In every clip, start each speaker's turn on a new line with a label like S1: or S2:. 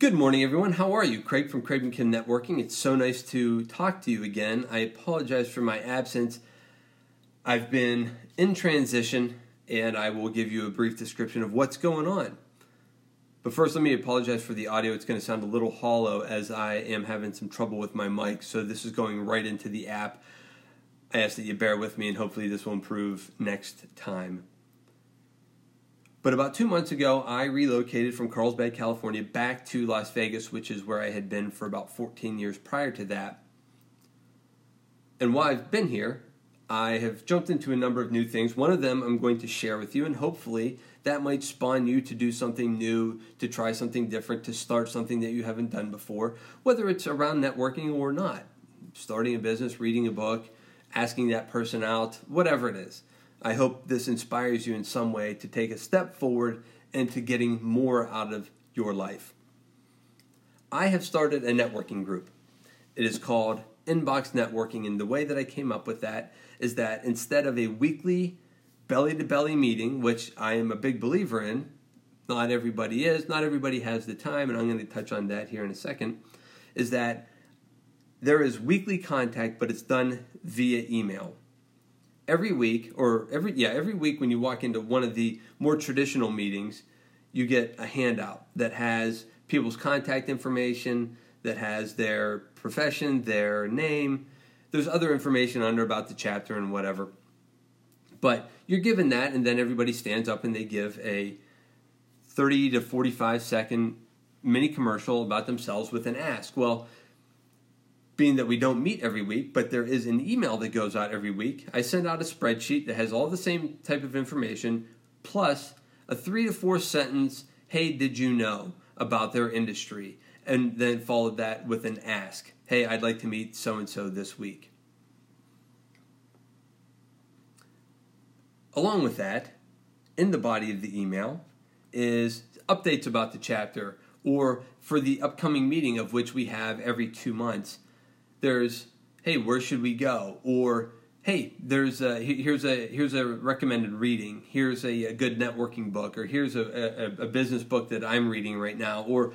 S1: Good morning, everyone. How are you? Craig from Craig Kim Networking. It's so nice to talk to you again. I apologize for my absence. I've been in transition, and I will give you a brief description of what's going on. But first, let me apologize for the audio. It's going to sound a little hollow as I am having some trouble with my mic, so this is going right into the app. I ask that you bear with me, and hopefully, this will improve next time. But about two months ago, I relocated from Carlsbad, California, back to Las Vegas, which is where I had been for about 14 years prior to that. And while I've been here, I have jumped into a number of new things. One of them I'm going to share with you, and hopefully that might spawn you to do something new, to try something different, to start something that you haven't done before, whether it's around networking or not. Starting a business, reading a book, asking that person out, whatever it is. I hope this inspires you in some way to take a step forward and to getting more out of your life. I have started a networking group. It is called Inbox Networking, and the way that I came up with that is that instead of a weekly belly to belly meeting, which I am a big believer in, not everybody is, not everybody has the time, and I'm going to touch on that here in a second, is that there is weekly contact, but it's done via email every week or every yeah every week when you walk into one of the more traditional meetings you get a handout that has people's contact information that has their profession their name. There's other information under about the chapter and whatever. But you're given that and then everybody stands up and they give a 30 to 45 second mini commercial about themselves with an ask. Well being that we don't meet every week, but there is an email that goes out every week. I send out a spreadsheet that has all the same type of information, plus a three to four sentence, hey, did you know about their industry? And then followed that with an ask, hey, I'd like to meet so and so this week. Along with that, in the body of the email is updates about the chapter or for the upcoming meeting of which we have every two months there's hey where should we go? Or hey there's a here's a here's a recommended reading. Here's a, a good networking book. Or here's a, a, a, business book that i'm reading right now. Or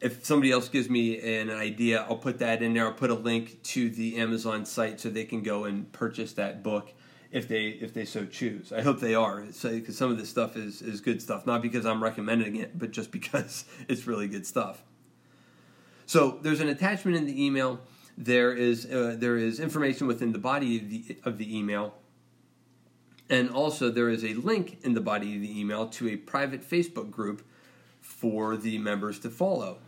S1: if somebody else gives me an idea i'll put that in there. I'll put a link to the amazon site so they can go and purchase that book if they if they so choose. I hope they are. Because some of this stuff is is good stuff. Not because i'm recommending it but just because it's really good stuff. So there's an attachment in the email there is uh, there is information within the body of the, of the email, and also there is a link in the body of the email to a private Facebook group for the members to follow.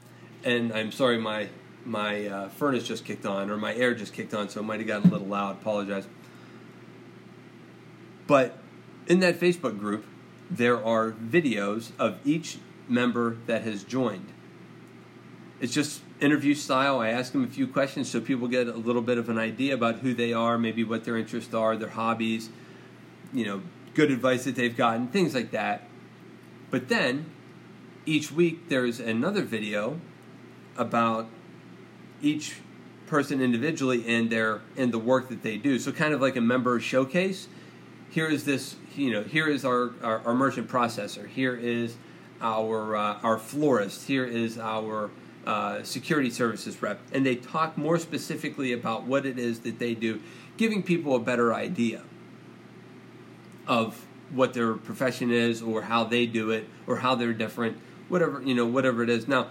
S1: And I'm sorry, my my uh, furnace just kicked on, or my air just kicked on, so it might have gotten a little loud. Apologize. But in that Facebook group, there are videos of each member that has joined. It's just interview style. I ask them a few questions so people get a little bit of an idea about who they are, maybe what their interests are, their hobbies, you know, good advice that they've gotten, things like that. But then each week there's another video about each person individually and their and the work that they do. So kind of like a member showcase. Here is this, you know, here is our, our, our merchant processor. Here is our uh, our florist. Here is our uh, security services rep, and they talk more specifically about what it is that they do, giving people a better idea of what their profession is or how they do it or how they're different, whatever you know, whatever it is. Now,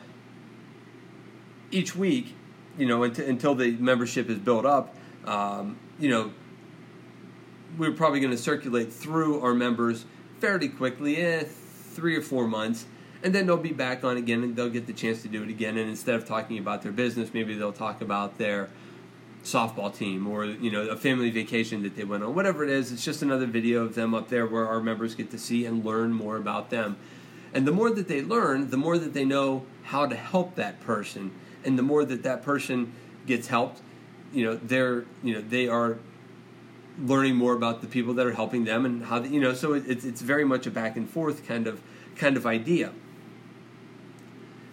S1: each week, you know, until, the membership is built up, um, you know, we're probably going to circulate through our members fairly quickly, eh, three or four months and then they'll be back on again and they'll get the chance to do it again. And instead of talking about their business maybe they'll talk about their softball team or you know a family vacation that they went on. Whatever it is it's just another video of them up there where our members get to see and learn more about them. And the more that they learn the more that they know how to help that person. And the more that that person gets helped you know they're you know they are learning more about the people that are helping them and how you know so it's it's very much a back and forth kind of kind of idea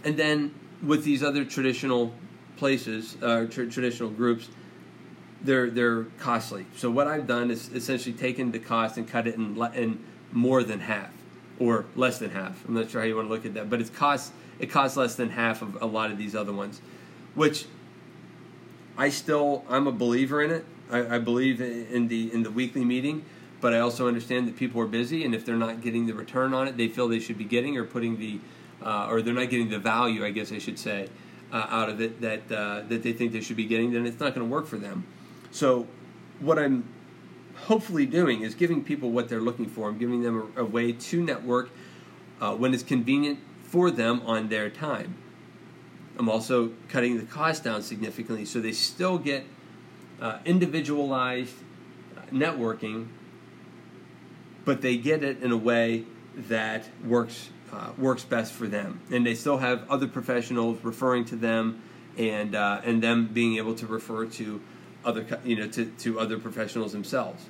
S1: and then with these other traditional places, uh, tra- traditional groups, they're they're costly. So what I've done is essentially taken the cost and cut it in, le- in more than half or less than half. I'm not sure how you want to look at that, but it's cost it costs less than half of a lot of these other ones, which I still I'm a believer in it. I, I believe in the in the weekly meeting, but I also understand that people are busy, and if they're not getting the return on it, they feel they should be getting or putting the uh, or they're not getting the value, I guess I should say, uh, out of it that uh, that they think they should be getting, then it's not going to work for them. So, what I'm hopefully doing is giving people what they're looking for. I'm giving them a, a way to network uh, when it's convenient for them on their time. I'm also cutting the cost down significantly so they still get uh, individualized uh, networking, but they get it in a way that works uh, works best for them, and they still have other professionals referring to them, and uh, and them being able to refer to other you know to, to other professionals themselves.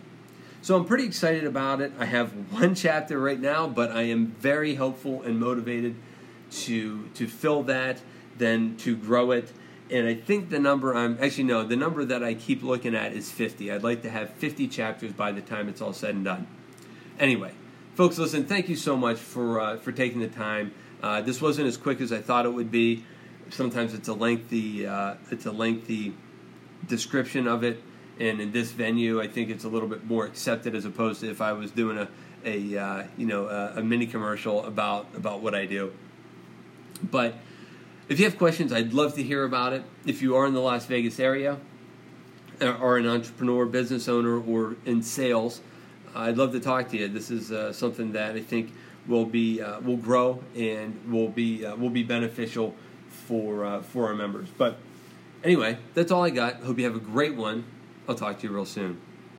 S1: So I'm pretty excited about it. I have one chapter right now, but I am very hopeful and motivated to to fill that, then to grow it. And I think the number I'm actually no, the number that I keep looking at is 50. I'd like to have 50 chapters by the time it's all said and done. Anyway, folks, listen. Thank you so much for uh, for taking the time. Uh, this wasn't as quick as I thought it would be. Sometimes it's a lengthy uh, it's a lengthy description of it and in this venue, I think it's a little bit more accepted as opposed to if I was doing a, a uh, you know a, a, mini commercial about about what I do. But if you have questions, I'd love to hear about it. If you are in the Las Vegas area, or an entrepreneur, business owner, or in sales, I'd love to talk to you. This is uh, something that I think will be uh, will grow and will be uh, will be beneficial for uh, for our members. But anyway, that's all I got. Hope you have a great one. I'll talk to you real soon.